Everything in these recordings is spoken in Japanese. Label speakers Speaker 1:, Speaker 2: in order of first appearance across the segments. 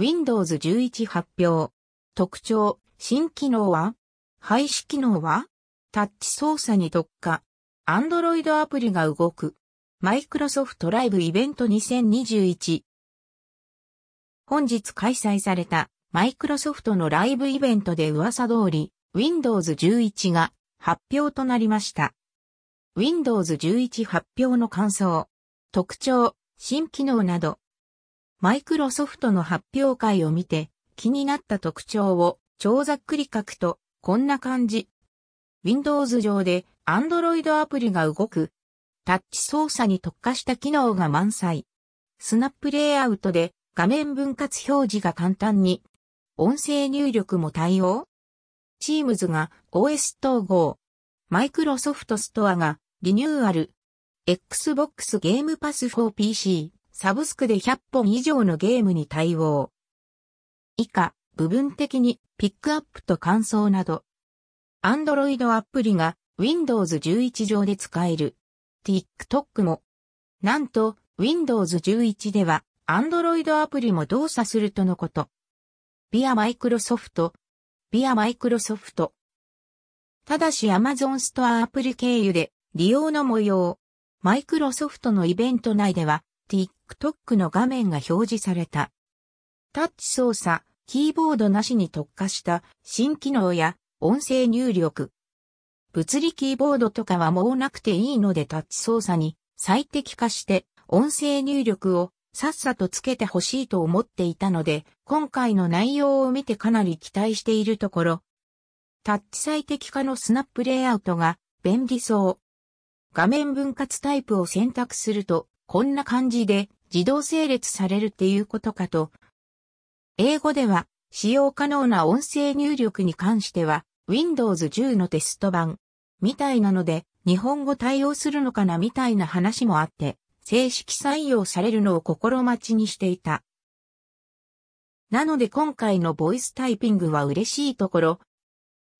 Speaker 1: Windows 11発表。特徴、新機能は？廃止機能は？タッチ操作に特化。Android アプリが動く。マイクロソフトライブイベント2021。本日開催されたマイクロソフトのライブイベントで噂通り Windows 11が発表となりました。Windows 11発表の感想、特徴、新機能などマイクロソフトの発表会を見て気になった特徴を超ざっくり書くとこんな感じ。Windows 上で Android アプリが動く。タッチ操作に特化した機能が満載。スナップレイアウトで画面分割表示が簡単に。音声入力も対応 ?Teams が OS 統合。マイクロソフトストアがリニューアル。Xbox ゲームパス 4PC。サブスクで100本以上のゲームに対応。以下、部分的にピックアップと感想など。Android アプリが Windows 11上で使える。TikTok も。なんと、Windows 11では Android アプリも動作するとのこと。ビアマイクロソフト。ビアマイクロソフト。ただし Amazon ストアアプリ経由で利用の模様。マイクロソフトのイベント内では TikTok の画面が表示された。タッチ操作、キーボードなしに特化した新機能や音声入力。物理キーボードとかはもうなくていいのでタッチ操作に最適化して音声入力をさっさとつけてほしいと思っていたので、今回の内容を見てかなり期待しているところ、タッチ最適化のスナップレイアウトが便利そう。画面分割タイプを選択するとこんな感じで自動整列されるっていうことかと。英語では使用可能な音声入力に関しては Windows 10のテスト版みたいなので日本語対応するのかなみたいな話もあって正式採用されるのを心待ちにしていた。なので今回のボイスタイピングは嬉しいところ、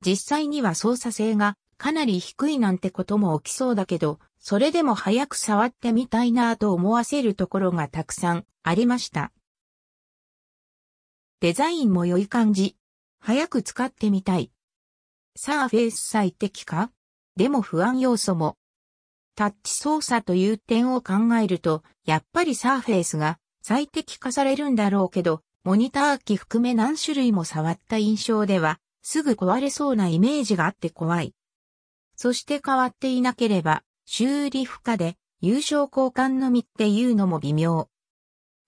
Speaker 1: 実際には操作性がかなり低いなんてことも起きそうだけど、それでも早く触ってみたいなぁと思わせるところがたくさんありました。デザインも良い感じ。早く使ってみたい。サーフェイス最適化？でも不安要素も。タッチ操作という点を考えると、やっぱりサーフェイスが最適化されるんだろうけど、モニター機含め何種類も触った印象では、すぐ壊れそうなイメージがあって怖い。そして変わっていなければ、修理不可で優勝交換のみっていうのも微妙。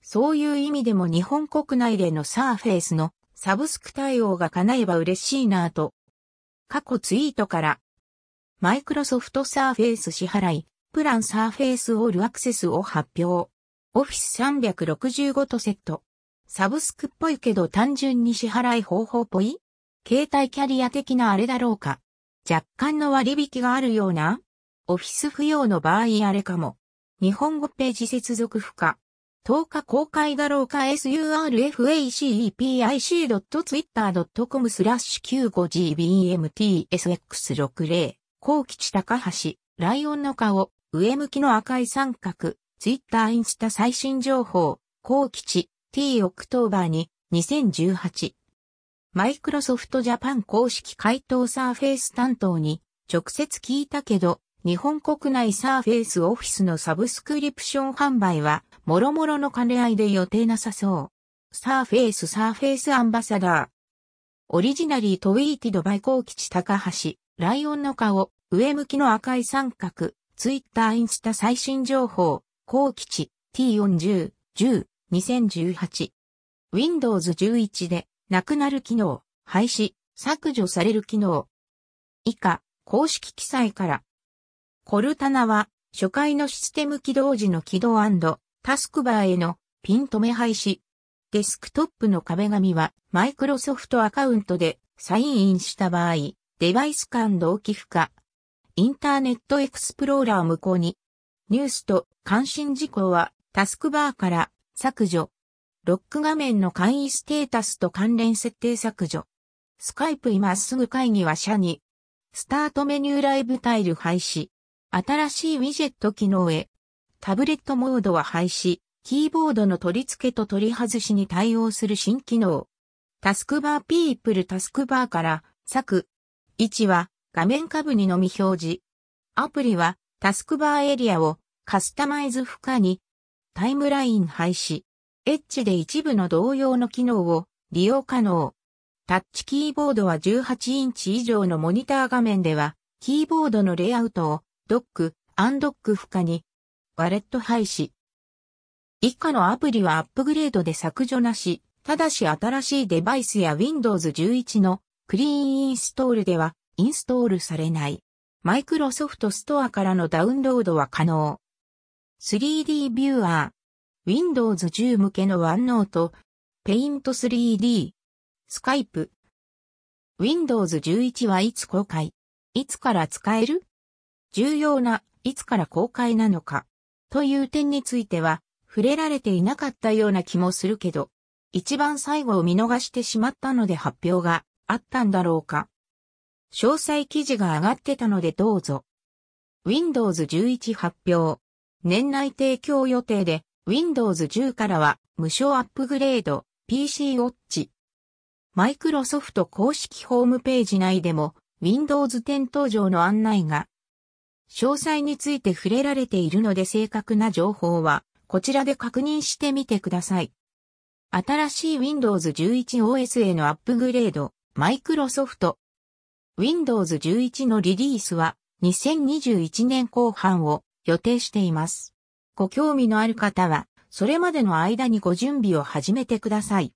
Speaker 1: そういう意味でも日本国内でのサーフェイスのサブスク対応が叶えば嬉しいなぁと。過去ツイートから、マイクロソフトサーフェイス支払い、プランサーフェイスオールアクセスを発表。オフィス365とセット。サブスクっぽいけど単純に支払い方法っぽい？携帯キャリア的なあれだろうか？若干の割引があるようなオフィス不要の場合あれかも。日本語ページ接続不可。10日公開だろうか。Surfacepic.twitter.com スラッシュ 95gbmtsx60 高吉高橋。ライオンの顔。上向きの赤い三角。ツイッターインスタ最新情報。高吉。T オクトーバーに。2018マイクロソフトジャパン公式回答サーフェイス担当に直接聞いたけど日本国内サーフェイスオフィスのサブスクリプション販売は、もろもろの兼ね合いで予定なさそう。サーフェイスサーフェイスアンバサダー。 Originally tweeted by コー吉高橋、ライオンの顔、上向きの赤い三角、ツイッターインスタ最新情報、コー吉、T40、10、2018。Windows 11で、なくなる機能、廃止、削除される機能。以下、公式記載から、コルタナは、初回のシステム起動時の起動タスクバーへのピン止め廃止。デスクトップの壁紙は、マイクロソフトアカウントでサインインした場合、デバイス間同期不可。インターネットエクスプローラー無効に。ニュースと関心事項は、タスクバーから削除。ロック画面の簡易ステータスと関連設定削除。スカイプ今すぐ会議は社に。スタートメニューライブタイル廃止。新しいウィジェット機能へ。タブレットモードは廃止。キーボードの取り付けと取り外しに対応する新機能。タスクバーピープルタスクバーから削。1は画面下部にのみ表示。アプリはタスクバーエリアをカスタマイズ負荷にタイムライン廃止。エッジで一部の同様の機能を利用可能。タッチキーボードは18インチ以上のモニター画面では、キーボードのレイアウトをドック、アンドック負荷に、ワレット廃止。以下のアプリはアップグレードで削除なし、ただし新しいデバイスや Windows 11のクリーンインストールではインストールされない。マイクロソフトストアからのダウンロードは可能。3D ビューアー。Windows 10向けの OneNote。Paint 3D。Skype。Windows 11はいつ公開？いつから使える？重要な、いつから公開なのか？という点については、触れられていなかったような気もするけど、一番最後を見逃してしまったので発表があったんだろうか？詳細記事が上がってたのでどうぞ。Windows 11発表。年内提供予定で、Windows 10からは無償アップグレード、PC ウォッチ。マイクロソフト公式ホームページ内でも Windows 10登場の案内が詳細について触れられているので正確な情報はこちらで確認してみてください。新しい Windows 11 OS へのアップグレード、マイクロソフト。Windows 11のリリースは2021年後半を予定しています。ご興味のある方は、それまでの間にご準備を始めてください。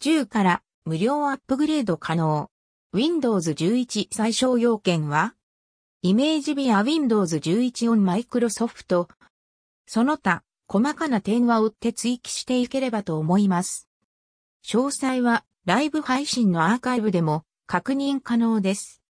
Speaker 1: 10から無料アップグレード可能。Windows 11最小要件はイメージビア Windows 11 on Microsoft。その他、細かな点は追って追記していければと思います。詳細はライブ配信のアーカイブでも確認可能です。